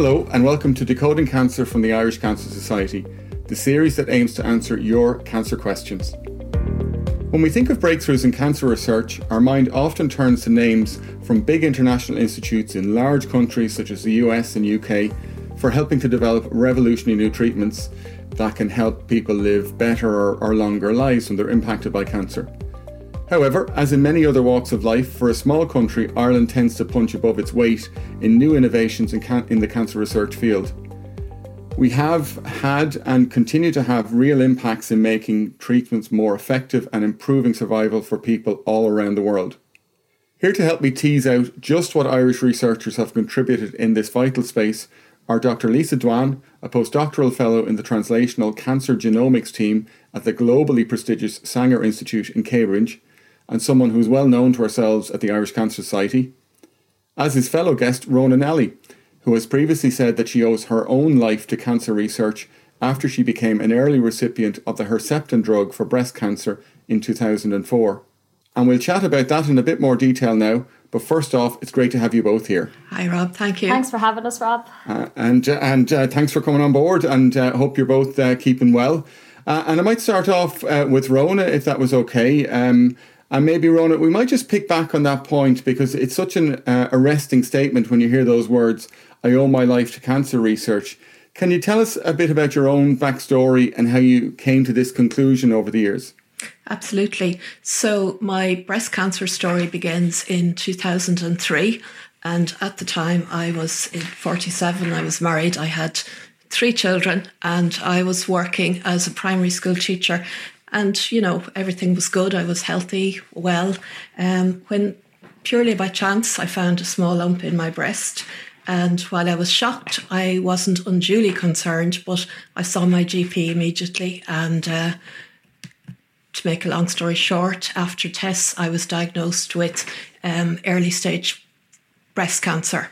Hello, and welcome to Decoding Cancer from the Irish Cancer Society, the series that aims to answer your cancer questions. When we think of breakthroughs in cancer research, our mind often turns to names from big international institutes in large countries such as the US and UK for helping to develop revolutionary new treatments that can help people live better or, or longer lives when they're impacted by cancer. However, as in many other walks of life, for a small country, Ireland tends to punch above its weight in new innovations in, can- in the cancer research field. We have had and continue to have real impacts in making treatments more effective and improving survival for people all around the world. Here to help me tease out just what Irish researchers have contributed in this vital space are Dr. Lisa Dwan, a postdoctoral fellow in the Translational Cancer Genomics team at the globally prestigious Sanger Institute in Cambridge, and someone who's well known to ourselves at the Irish Cancer Society, as his fellow guest Rona Nally, who has previously said that she owes her own life to cancer research after she became an early recipient of the Herceptin drug for breast cancer in 2004. And we'll chat about that in a bit more detail now. But first off, it's great to have you both here. Hi, Rob. Thank you. Thanks for having us, Rob. Uh, and uh, and uh, thanks for coming on board. And uh, hope you're both uh, keeping well. Uh, and I might start off with Rona, if that was okay. Um, and maybe, Rona, we might just pick back on that point because it's such an uh, arresting statement when you hear those words I owe my life to cancer research. Can you tell us a bit about your own backstory and how you came to this conclusion over the years? Absolutely. So, my breast cancer story begins in 2003. And at the time, I was 47, I was married, I had three children, and I was working as a primary school teacher and, you know, everything was good. I was healthy, well. Um, when purely by chance I found a small lump in my breast. And while I was shocked, I wasn't unduly concerned, but I saw my GP immediately. And uh, to make a long story short, after tests, I was diagnosed with um, early stage breast cancer.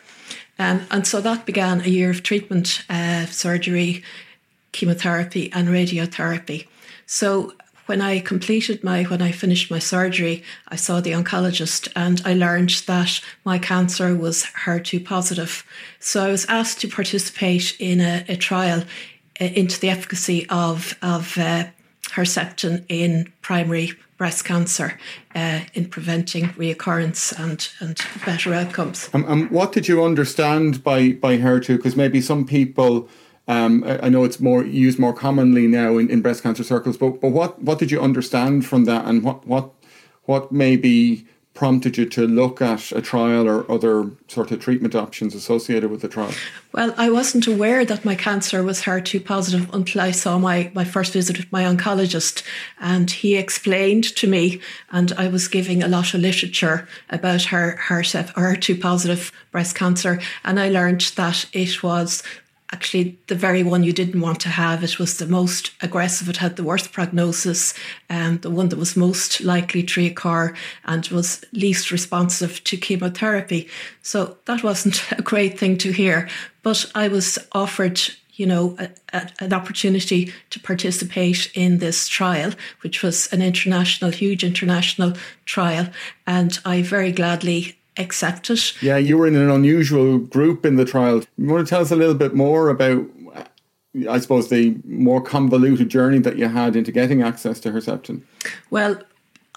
Um, and so that began a year of treatment, uh, surgery, chemotherapy, and radiotherapy. So when I completed my, when I finished my surgery, I saw the oncologist and I learned that my cancer was HER2 positive. So I was asked to participate in a, a trial uh, into the efficacy of, of uh, Herceptin in primary breast cancer uh, in preventing reoccurrence and, and better outcomes. Um, um, what did you understand by, by HER2? Because maybe some people um, I know it's more used more commonly now in, in breast cancer circles, but but what, what did you understand from that, and what what what maybe prompted you to look at a trial or other sort of treatment options associated with the trial? Well, I wasn't aware that my cancer was HER2 positive until I saw my, my first visit with my oncologist. And he explained to me, and I was giving a lot of literature about her HER2 positive breast cancer. And I learned that it was actually the very one you didn't want to have. It was the most aggressive, it had the worst prognosis, um, the one that was most likely to occur and was least responsive to chemotherapy. So that wasn't a great thing to hear. But I was offered you know, a, a, an opportunity to participate in this trial, which was an international, huge international trial. And I very gladly accept it. Yeah, you were in an unusual group in the trial. You want to tell us a little bit more about, uh, I suppose, the more convoluted journey that you had into getting access to Herceptin? Well,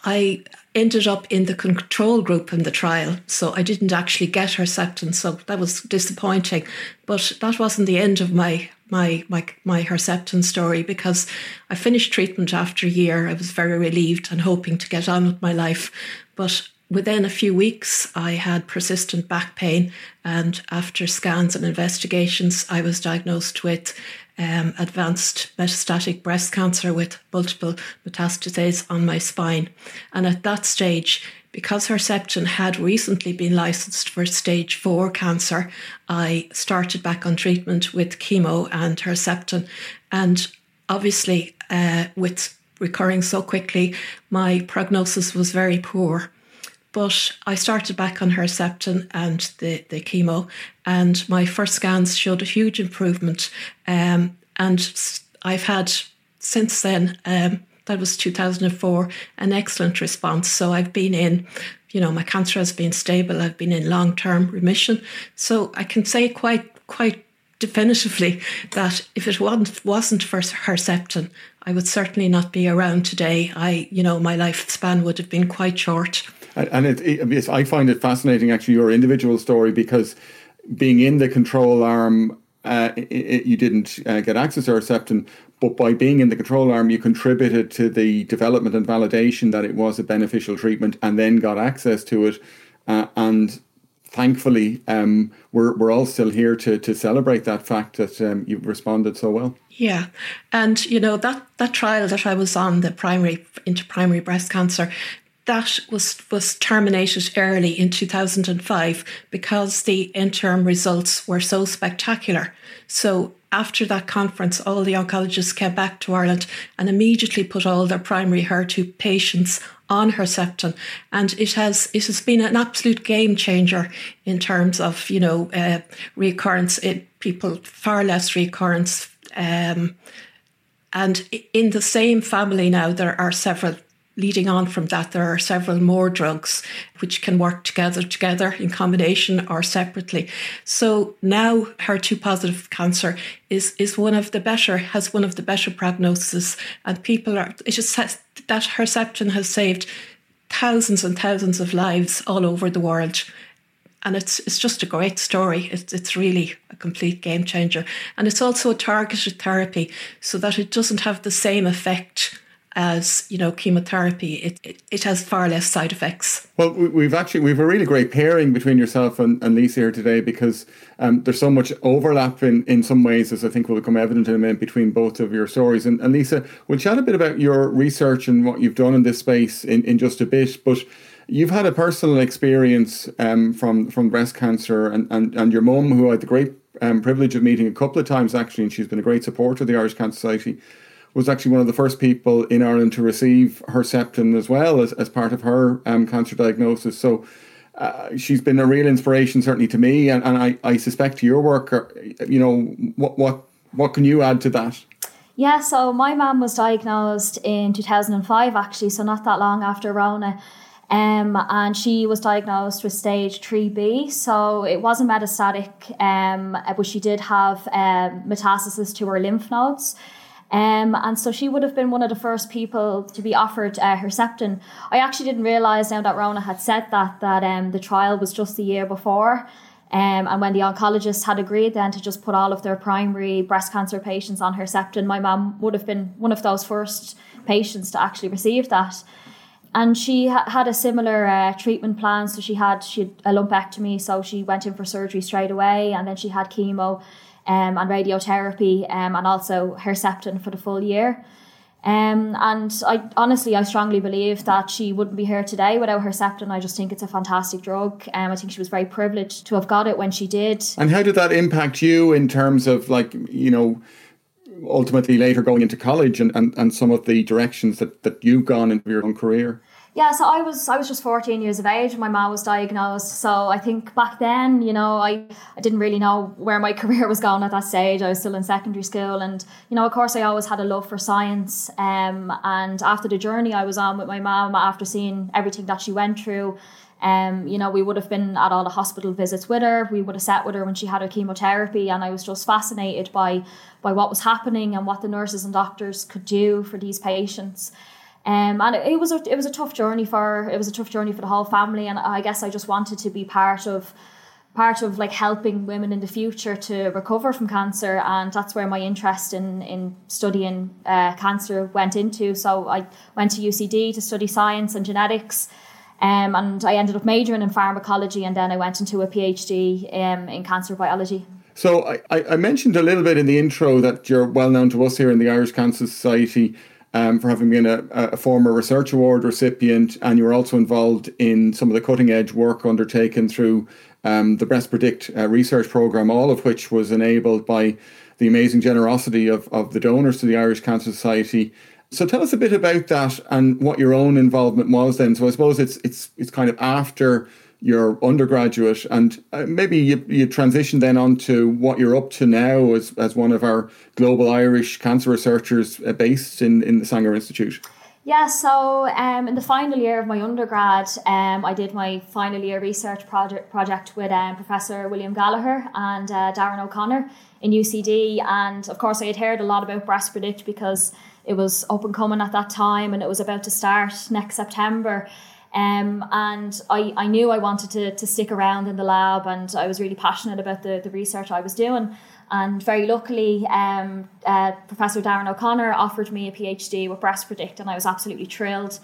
I ended up in the control group in the trial, so I didn't actually get Herceptin, so that was disappointing. But that wasn't the end of my my my my Herceptin story because I finished treatment after a year. I was very relieved and hoping to get on with my life, but within a few weeks, I had persistent back pain, and after scans and investigations, I was diagnosed with um, advanced metastatic breast cancer with multiple metastases on my spine. And at that stage, because Herceptin had recently been licensed for stage four cancer, I started back on treatment with chemo and Herceptin. And obviously, uh, with recurring so quickly, my prognosis was very poor. But I started back on Herceptin and the, the chemo, and my first scans showed a huge improvement. Um, and I've had since then, um, that was 2004, an excellent response. So I've been in, you know, my cancer has been stable. I've been in long term remission. So I can say quite, quite definitively that if it wasn't, wasn't for Herceptin, I would certainly not be around today. I, you know, my lifespan would have been quite short. And it, it, I find it fascinating, actually, your individual story, because being in the control arm, uh, it, you didn't uh, get access to Herceptin, but by being in the control arm, you contributed to the development and validation that it was a beneficial treatment, and then got access to it. Uh, and thankfully, um, we're we're all still here to to celebrate that fact that um, you've responded so well. Yeah, and you know that that trial that I was on, the primary into primary breast cancer, that was was terminated early in 2005 because the interim results were so spectacular. So after that conference, all the oncologists came back to Ireland and immediately put all their primary HER2 patients on Herceptin, and it has it has been an absolute game changer in terms of you know uh, recurrence. It people far less recurrence, um, and in the same family now there are several leading on from that, there are several more drugs which can work together, together in combination or separately. So now HER2 positive cancer is, is one of the better, has one of the better prognosis and people are, it just has, that Herceptin has saved thousands and thousands of lives all over the world. And it's it's just a great story. It's it's really a complete game changer. And it's also a targeted therapy so that it doesn't have the same effect as you know chemotherapy it, it, it, has far less side effects. Well we've actually we've a really great pairing between yourself and, and lisa here today because um, there's so much overlap in, in some ways as i think will become evident in a minute between both of your stories. And, and lisa we'll chat a bit about your research and what you've done in this space in, in just a bit but you've had a personal experience um, from from breast cancer and, and, and your mum who I had the great um, privilege of meeting a couple of times actually and she's been a great supporter of the Irish Cancer Society was actually one of the first people in Ireland to receive Herceptin as well as, as part of her um, cancer diagnosis. So uh, she's been a real inspiration, certainly to me, and, and I, I suspect to your work. Uh, you know, what what what can you add to that? Yeah, so my mum was diagnosed in 2005, actually, so not that long after Rona. Um, and she was diagnosed with stage 3B, so it wasn't metastatic, um, but she did have um, metastasis to her lymph nodes. Um, and so she would have been one of the first people to be offered uh, Herceptin. I actually didn't realise now that Rona had said that, that um, the trial was just the year before. Um, and when the oncologists had agreed then to just put all of their primary breast cancer patients on Herceptin, my mum would have been one of those first patients to actually receive that. And she ha- had a similar uh, treatment plan. So she had she had a lumpectomy, so she went in for surgery straight away, and then she had chemo um, and radiotherapy um, and also Herceptin for the full year. Um, and I honestly, I strongly believe that she wouldn't be here today without Herceptin. I just think it's a fantastic drug. Um, I think she was very privileged to have got it when she did. And how did that impact you in terms of like, you know, ultimately later going into college and, and, and some of the directions that, that you've gone in your own career? Yeah, so I was I was just 14 years of age when my mom was diagnosed. So I think back then, you know, I, I didn't really know where my career was going at that stage. I was still in secondary school and, you know, of course I always had a love for science. Um, and after the journey I was on with my mom, after seeing everything that she went through, um, you know, we would have been at all the hospital visits with her. We would have sat with her when she had her chemotherapy, and I was just fascinated by by what was happening and what the nurses and doctors could do for these patients. Um, and it, was a it was a tough journey for it was a tough journey for the whole family, and I guess I just wanted to be part of part of like helping women in the future to recover from cancer and that's where my interest in in studying uh, cancer went into so I went to UCD to study science and genetics um, and I ended up majoring in pharmacology and then I went into a PhD um, in cancer biology. So I, I mentioned a little bit in the intro that you're well known to us here in the Irish Cancer Society um, for having been a, a, former research award recipient, and you were also involved in some of the cutting edge work undertaken through um, the Breast Predict uh, research program, all of which was enabled by the amazing generosity of, of the donors to the Irish Cancer Society. So tell us a bit about that and what your own involvement was then. So I suppose it's it's it's kind of after your undergraduate and uh, maybe you, you transition then on to what you're up to now as, as one of our global Irish cancer researchers uh, based in, in the Sanger Institute. Yeah, so um, in the final year of my undergrad, um, I did my final year research project project with um, Professor William Gallagher and uh, Darren O'Connor in UCD, and of course I had heard a lot about Breast Predict because it was up and coming at that time, and it was about to start next September. Um, and I, I knew I wanted to, to stick around in the lab, and I was really passionate about the, the research I was doing. And very luckily, um, uh, Professor Darren O'Connor offered me a PhD with Breast Predict, and I was absolutely thrilled.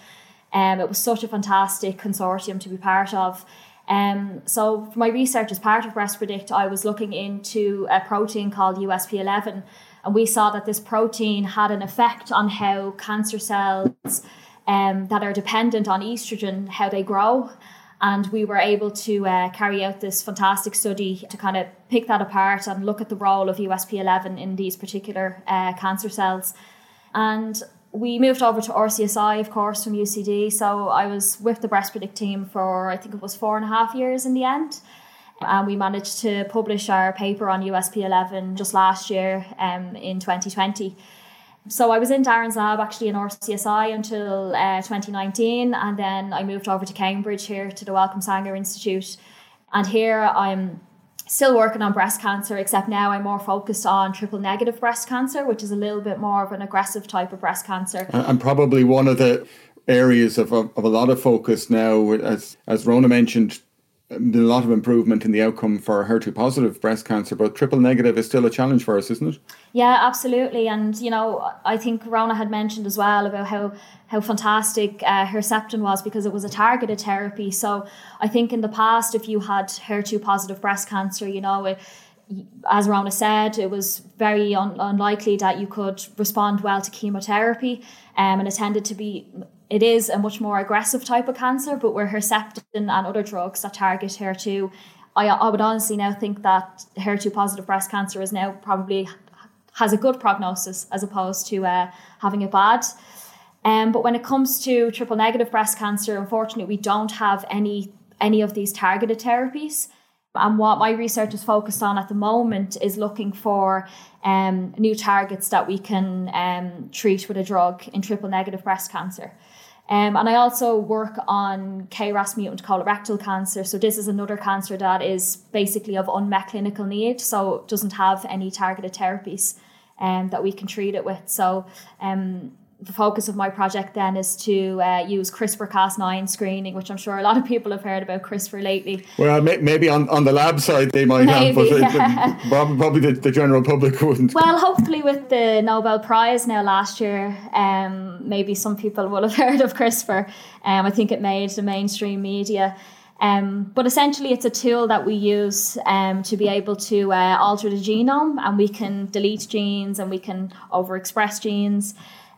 Um, it was such a fantastic consortium to be part of. Um, so, for my research as part of Breast Predict, I was looking into a protein called USP11, and we saw that this protein had an effect on how cancer cells um, that are dependent on estrogen, how they grow. And we were able to uh, carry out this fantastic study to kind of pick that apart and look at the role of USP11 in these particular uh, cancer cells. And we moved over to RCSI, of course, from UCD. So I was with the Breast Predict team for, I think it was four and a half years in the end. And we managed to publish our paper on USP11 just last year um, in 2020. So I was in Darren's lab actually in RCSI until uh, 2019, and then I moved over to Cambridge here to the Wellcome Sanger Institute. And here I'm still working on breast cancer, except now I'm more focused on triple negative breast cancer, which is a little bit more of an aggressive type of breast cancer. And probably one of the areas of, of, of a lot of focus now, as as Rona mentioned, a lot of improvement in the outcome for HER2 positive breast cancer, but triple negative is still a challenge for us, isn't it? Yeah, absolutely. And, you know, I think Rona had mentioned as well about how, how fantastic uh, Herceptin was because it was a targeted therapy. So I think in the past, if you had HER2 positive breast cancer, you know, it, as Rona said, it was very un- unlikely that you could respond well to chemotherapy, um, and it tended to be it is a much more aggressive type of cancer, but where Herceptin and other drugs that target HER2, I, I would honestly now think that HER2 positive breast cancer is now probably has a good prognosis as opposed to uh, having a bad. Um, but when it comes to triple negative breast cancer, unfortunately, we don't have any any of these targeted therapies. And what my research is focused on at the moment is looking for um, new targets that we can um, treat with a drug in triple negative breast cancer. Um, and I also work on KRAS mutant colorectal cancer. So this is another cancer that is basically of unmet clinical need, so doesn't have any targeted therapies um, that we can treat it with. So um, the focus of my project then is to uh, use CRISPR Cas9 screening, which I'm sure a lot of people have heard about CRISPR lately. Well, maybe on, on the lab side they might maybe, have, but yeah. probably, probably the, the, general public wouldn't. Well, hopefully with the Nobel Prize now last year, um, maybe some people will have heard of CRISPR. Um, I think it made the mainstream media. Um, but essentially, it's a tool that we use um, to be able to uh, alter the genome, and we can delete genes and we can overexpress genes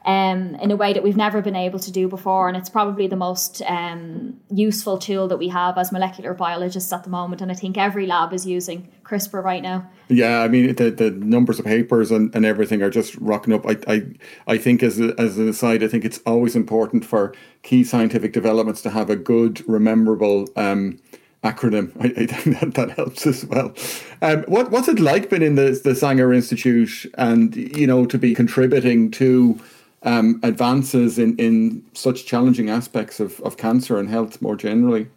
um, in a way that we've never been able to do before. And it's probably the most um, useful tool that we have as molecular biologists at the moment. And I think every lab is using CRISPR right now. Yeah, I mean the, the numbers of papers and, and everything are just rocking up. I I, I think as a, as an aside, I think it's always important for key scientific developments to have a good, rememberable. Um, acronym. I, I, think that, that helps as well. Um, what what's it like being in the the Sanger Institute and you know to be contributing to um, advances in, in such challenging aspects of, of cancer and health more generally?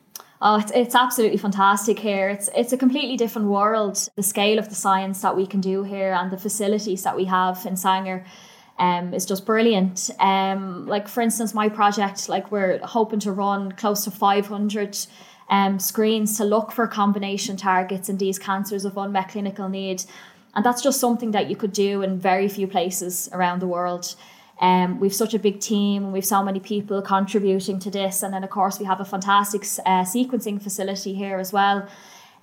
Oh, it's, it's absolutely fantastic here. It's it's a completely different world. The scale of the science that we can do here and the facilities that we have in Sanger um, is just brilliant. Um, like for instance, my project, like we're hoping to run close to 500 um, screens to look for combination targets in these cancers of unmet clinical need. And that's just something that you could do in very few places around the world. Um, we've such a big team and we've so many people contributing to this. And then, of course, we have a fantastic uh, sequencing facility here as well.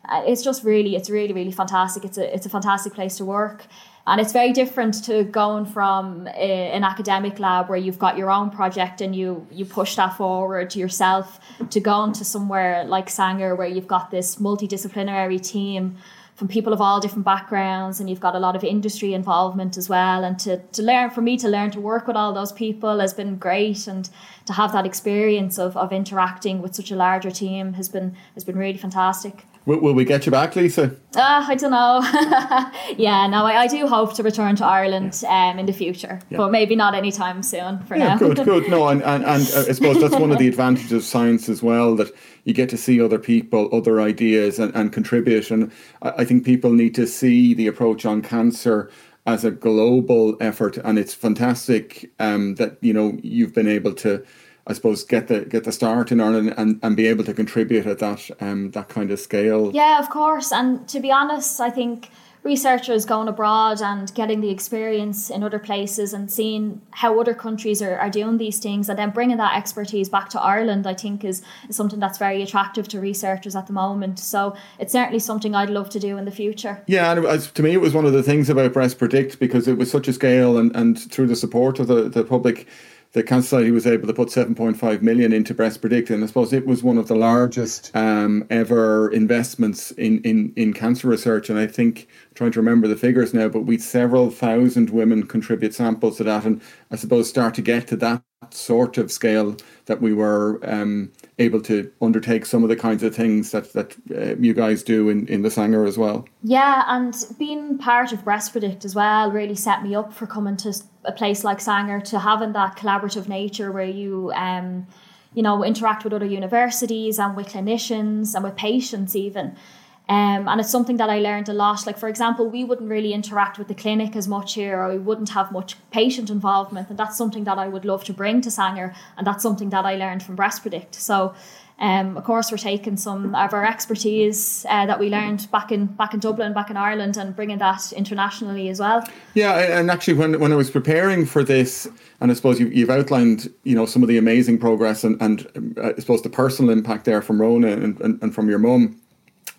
Uh, it's just really, it's really, really fantastic. It's a, it's a fantastic place to work. And it's very different to going from a, an academic lab where you've got your own project and you you push that forward yourself to going to somewhere like Sanger where you've got this multidisciplinary team from people of all different backgrounds and you've got a lot of industry involvement as well and to, to learn for me to learn to work with all those people has been great and to have that experience of, of interacting with such a larger team has been has been really fantastic will, will we get you back lisa Uh, I don't know. yeah, no, I, I, do hope to return to Ireland um, in the future, yeah. but maybe not anytime soon for yeah, now. good, good. No, and, and, and uh, I suppose that's one of the advantages of science as well that you get to see other people, other ideas, and, and contribute. And I, I think people need to see the approach on cancer as a global effort, and it's fantastic um, that you know you've been able to I suppose get the get the start in Ireland and, and be able to contribute at that um that kind of scale. Yeah, of course. And to be honest, I think researchers going abroad and getting the experience in other places and seeing how other countries are, are doing these things and then bringing that expertise back to Ireland, I think is, is something that's very attractive to researchers at the moment. So it's certainly something I'd love to do in the future. Yeah, and was, to me, it was one of the things about Breast Predict because it was such a scale and, and through the support of the, the public the Cancer Society was able to put 7.5 million into Breast Predict, and I suppose it was one of the largest um, ever investments in, in, in cancer research. And I think, I'm trying to remember the figures now, but we several thousand women contribute samples to that, and I suppose start to get to that sort of scale that we were um, able to undertake some of the kinds of things that that uh, you guys do in, in the Sanger as well. Yeah, and being part of Breast Predict as well really set me up for coming to a place like Sanger to having that collaborative nature where you um, you know interact with other universities and with clinicians and with patients even. Um, and it's something that I learned a lot. Like, for example, we wouldn't really interact with the clinic as much here, or we wouldn't have much patient involvement. And that's something that I would love to bring to Sanger. And that's something that I learned from Breast Predict. So, um, of course, we're taking some of our expertise uh, that we learned back in back in Dublin, back in Ireland, and bringing that internationally as well. Yeah, and actually, when when I was preparing for this, and I suppose you, have outlined, you know, some of the amazing progress and and uh, I suppose the personal impact there from Rona and, and, and from your mum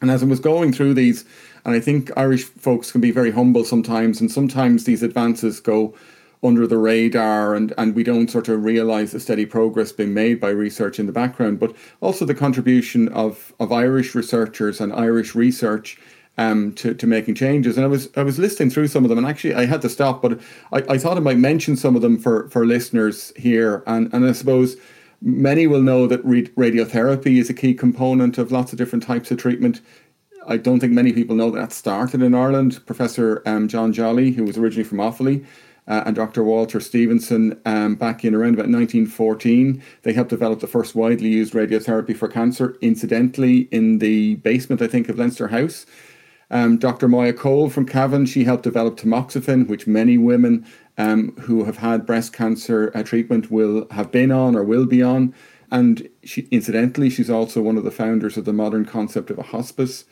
and as I was going through these, and I think Irish folks can be very humble sometimes, and sometimes these advances go under the radar and, and we don't sort of realize the steady progress being made by research in the background, but also the contribution of, of Irish researchers and Irish research um, to, to making changes. And I was I was listening through some of them, and actually I had to stop, but I, I thought I might mention some of them for, for listeners here. And, and I suppose Many will know that radiotherapy is a key component of lots of different types of treatment. I don't think many people know that started in Ireland. Professor um, John Joly, who was originally from Offaly, uh, and Dr. Walter Stevenson, um, back in around about 1914, they helped develop the first widely used radiotherapy for cancer, incidentally, in the basement, I think, of Leinster House. Um, Dr. Moya Cole from Cavan, she helped develop tamoxifen, which many women um, who have had breast cancer uh, treatment will have been on or will be on. And she, incidentally, she's also one of the founders of the modern concept of a hospice.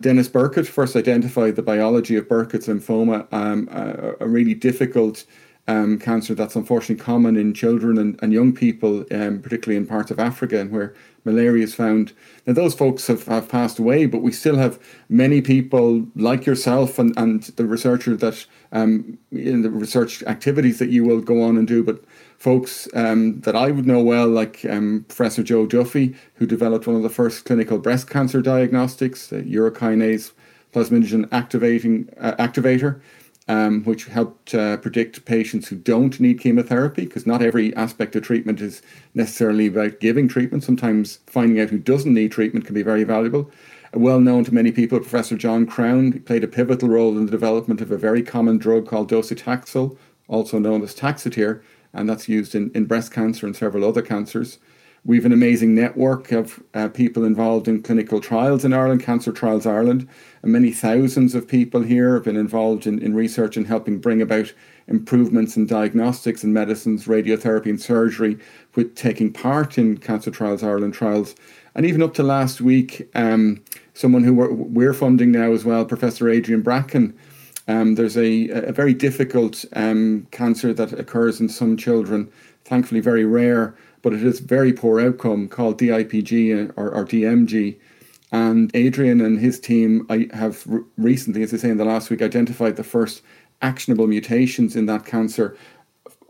Denis Burkitt first identified the biology of Burkitt's lymphoma, um, a, a, really difficult um, cancer that's unfortunately common in children and, and young people, um, particularly in parts of Africa and where malaria is found. Now, those folks have, have passed away, but we still have many people like yourself and, and the researcher that um, in the research activities that you will go on and do, but folks um, that I would know well, like um, Professor Joe Duffy, who developed one of the first clinical breast cancer diagnostics, the urokinase plasminogen activating uh, activator um, which helped uh, predict patients who don't need chemotherapy, because not every aspect of treatment is necessarily about giving treatment. Sometimes finding out who doesn't need treatment can be very valuable. Well known to many people, Professor John Crown played a pivotal role in the development of a very common drug called docetaxel, also known as Taxotere, and that's used in, in breast cancer and several other cancers. We have an amazing network of uh, people involved in clinical trials in Ireland, Cancer Trials Ireland, and many thousands of people here have been involved in, in research and helping bring about improvements in diagnostics and medicines, radiotherapy and surgery, with taking part in Cancer Trials Ireland trials. And even up to last week, um, someone who we're, we're, funding now as well, Professor Adrian Bracken. Um, there's a, a very difficult um, cancer that occurs in some children, thankfully very rare, but it is very poor outcome called DIPG or, or DMG. And Adrian and his team I have recently, as I say in the last week, identified the first actionable mutations in that cancer,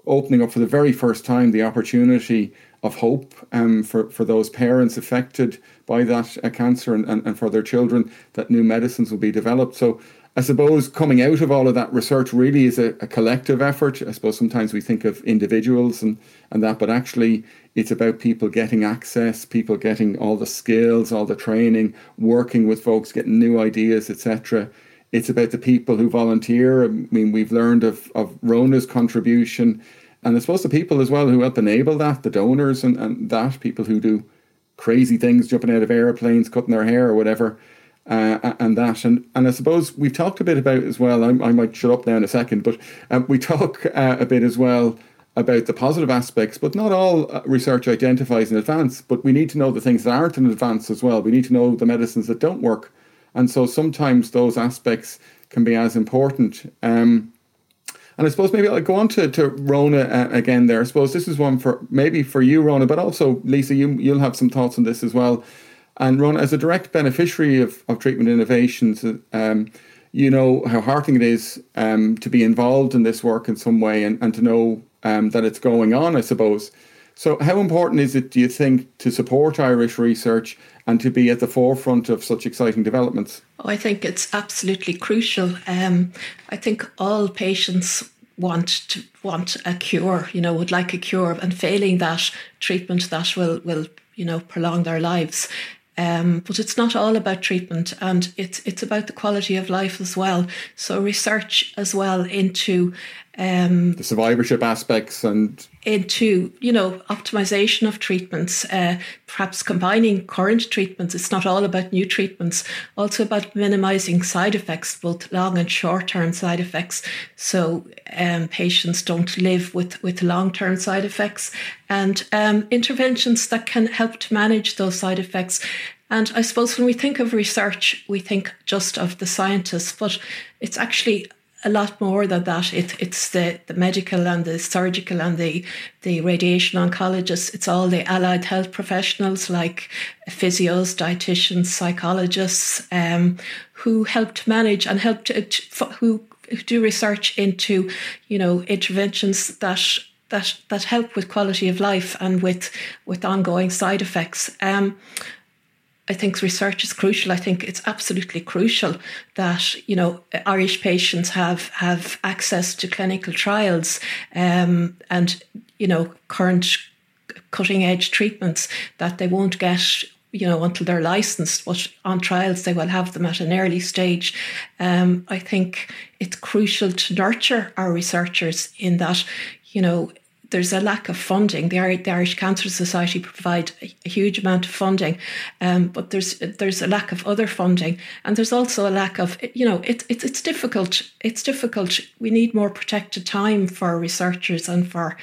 opening up for the very first time the opportunity of hope um, for, for those parents affected by that uh, cancer and, and, and for their children that new medicines will be developed. So I suppose coming out of all of that research really is a, a, collective effort. I suppose sometimes we think of individuals and, and that, but actually it's about people getting access, people getting all the skills, all the training, working with folks, getting new ideas, etc. It's about the people who volunteer. I mean, we've learned of, of Rona's contribution, and I suppose the people as well who help enable that, the donors and, and that, people who do crazy things, jumping out of airplanes, cutting their hair or whatever uh, and that. And, and I suppose we've talked a bit about as well, I, I might shut up now in a second, but um, we talk uh, a bit as well about the positive aspects, but not all uh, research identifies in advance. But we need to know the things that aren't in advance as well. We need to know the medicines that don't work. And so sometimes those aspects can be as important. Um, and I suppose maybe I'll go on to, to Rona uh, again there. I suppose this is one for maybe for you, Rona, but also Lisa, you, you'll have some thoughts on this as well. And Ron, as a direct beneficiary of, of treatment innovations, um, you know how heartening it is um, to be involved in this work in some way and, and to know um, that it's going on, I suppose. So, how important is it, do you think, to support Irish research and to be at the forefront of such exciting developments? Oh, I think it's absolutely crucial. Um, I think all patients want to want a cure, you know, would like a cure, and failing that treatment that will will you know prolong their lives. Um, but it's not all about treatment and it's it's about the quality of life as well. So research as well into um, the survivorship aspects and into you know optimization of treatments uh, perhaps combining current treatments. It's not all about new treatments also about minimizing side effects both long and short term side effects. So um, patients don't live with with long term side effects. And um, interventions that can help to manage those side effects. And I suppose when we think of research, we think just of the scientists, but it's actually a lot more than that. It, it's the, the medical and the surgical and the, the radiation oncologists. It's all the allied health professionals like physios, dietitians, psychologists um, who help manage and help to, who do research into, you know, interventions that that that help with quality of life and with with ongoing side effects. Um, I think research is crucial. I think it's absolutely crucial that you know Irish patients have have access to clinical trials um, and you know current cutting edge treatments that they won't get you know until they're licensed but on trials they will have them at an early stage um, i think it's crucial to nurture our researchers in that you know there's a lack of funding. The, the Irish Cancer Society provide a, a huge amount of funding, um, but there's there's a lack of other funding, and there's also a lack of you know it, it, it's difficult. It's difficult. We need more protected time for researchers and for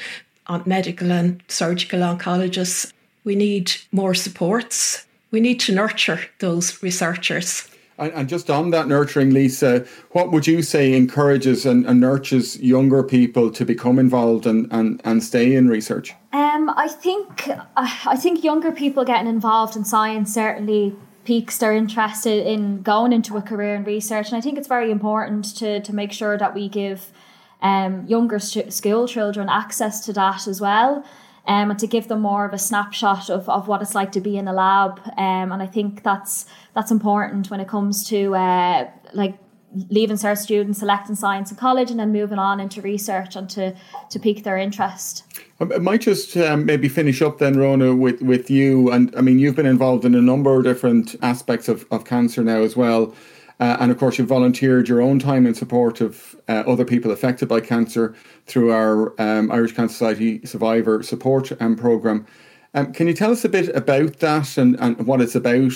uh, medical and surgical oncologists. We need more supports. We need to nurture those researchers. And, and, just on that nurturing, Lisa, what would you say encourages and, and nurtures younger people to become involved and, and, and stay in research? Um, I think uh, I think younger people getting involved in science certainly piques their interest in going into a career in research, and I think it's very important to to make sure that we give um, younger school children access to that as well um, and to give them more of a snapshot of, of what it's like to be in a lab. Um, and I think that's that's important when it comes to uh, like leaving cert students selecting science in college and then moving on into research and to to pique their interest. I might just um, maybe finish up then, Rona, with, with you. And I mean, you've been involved in a number of different aspects of, of cancer now as well. Uh, and of course, you've volunteered your own time in support of uh, other people affected by cancer through our um, Irish Cancer Society Survivor Support um, Programme. Um, can you tell us a bit about that and, and what it's about,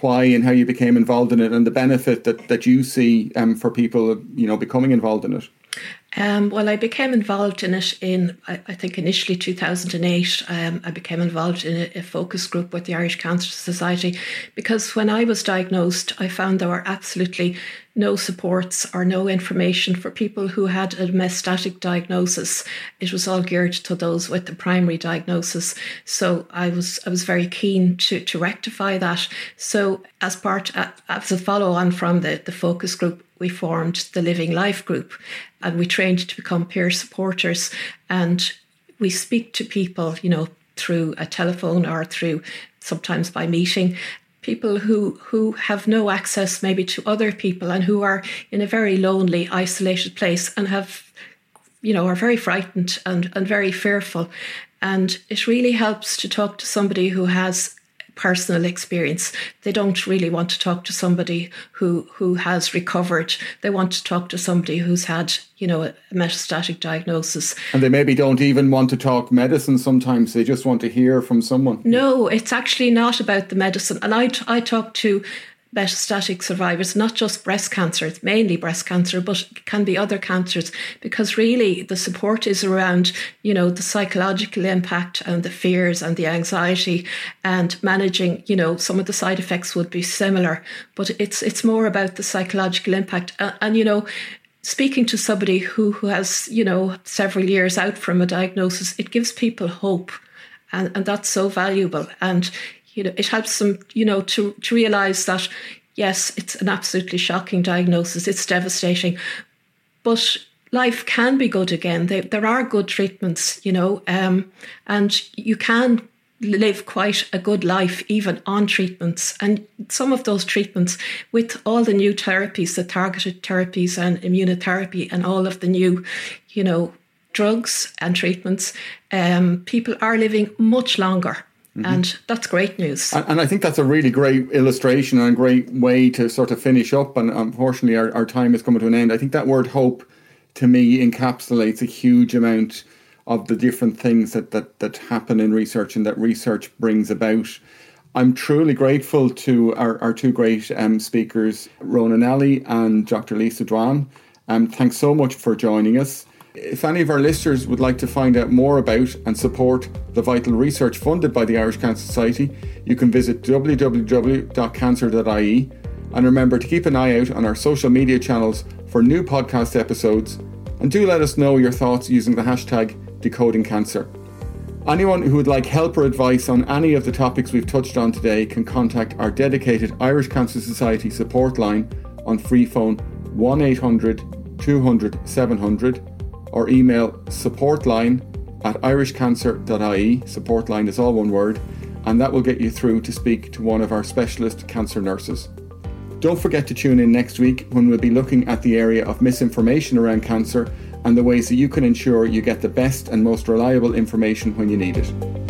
why and how you became involved in it, and the benefit that, that you see um, for people, you know, becoming involved in it? Um, well, I became involved in it in, I, I think, initially 2008. Um, I became involved in a, a, focus group with the Irish Cancer Society because when I was diagnosed, I found there were absolutely no supports or no information for people who had a metastatic diagnosis. It was all geared to those with the primary diagnosis. So I was I was very keen to to rectify that. So as part as a follow on from the the focus group, we formed the Living Life group and we trained to become peer supporters. And we speak to people, you know, through a telephone or through sometimes by meeting people who who have no access maybe to other people and who are in a very lonely isolated place and have you know are very frightened and and very fearful and it really helps to talk to somebody who has personal experience. They don't really want to talk to somebody who who has recovered. They want to talk to somebody who's had, you know, a metastatic diagnosis. And they maybe don't even want to talk medicine sometimes. They just want to hear from someone. No, it's actually not about the medicine. And I I talk to metastatic survivors, not just breast cancer, it's mainly breast cancer, but it can be other cancers, because really the support is around, you know, the psychological impact and the fears and the anxiety and managing, you know, some of the side effects would be similar, but it's it's more about the psychological impact. And, and you know, speaking to somebody who, who has, you know, several years out from a diagnosis, it gives people hope. And, and that's so valuable. And you know, it helps them, you know, to, to realize that, yes, it's an absolutely shocking diagnosis, it's devastating, but life can be good again. They, there are good treatments, you know, um, and you can live quite a good life even on treatments. And some of those treatments, with all the new therapies, the targeted therapies and immunotherapy, and all of the new, you know, drugs and treatments, um, people are living much longer. Mm-hmm. And that's great news. And, and, I think that's a really great illustration and a great way to sort of finish up. And unfortunately, our, our time is coming to an end. I think that word hope to me encapsulates a huge amount of the different things that, that, that happen in research and that research brings about. I'm truly grateful to our, our two great um, speakers, Rona Nally and Dr. Lisa Dwan. Um, thanks so much for joining us. If any of our listeners would like to find out more about and support the vital research funded by the Irish Cancer Society, you can visit www.cancer.ie and remember to keep an eye out on our social media channels for new podcast episodes and do let us know your thoughts using the hashtag decodingcancer. Anyone who would like help or advice on any of the topics we've touched on today can contact our dedicated Irish Cancer Society support line on free phone 1 800 200 700 or email supportline at irishcancer.ie. Supportline is all one word, and that will get you through to speak to one of our specialist cancer nurses. Don't forget to tune in next week when we'll be looking at the area of misinformation around cancer and the ways that you can ensure you get the best and most reliable information when you need it.